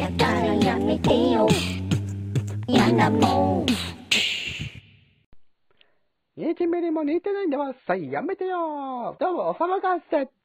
だからやめてよ。嫌なもん。1ミリも似てないんだわさやめてよ。どうもお騒がせ。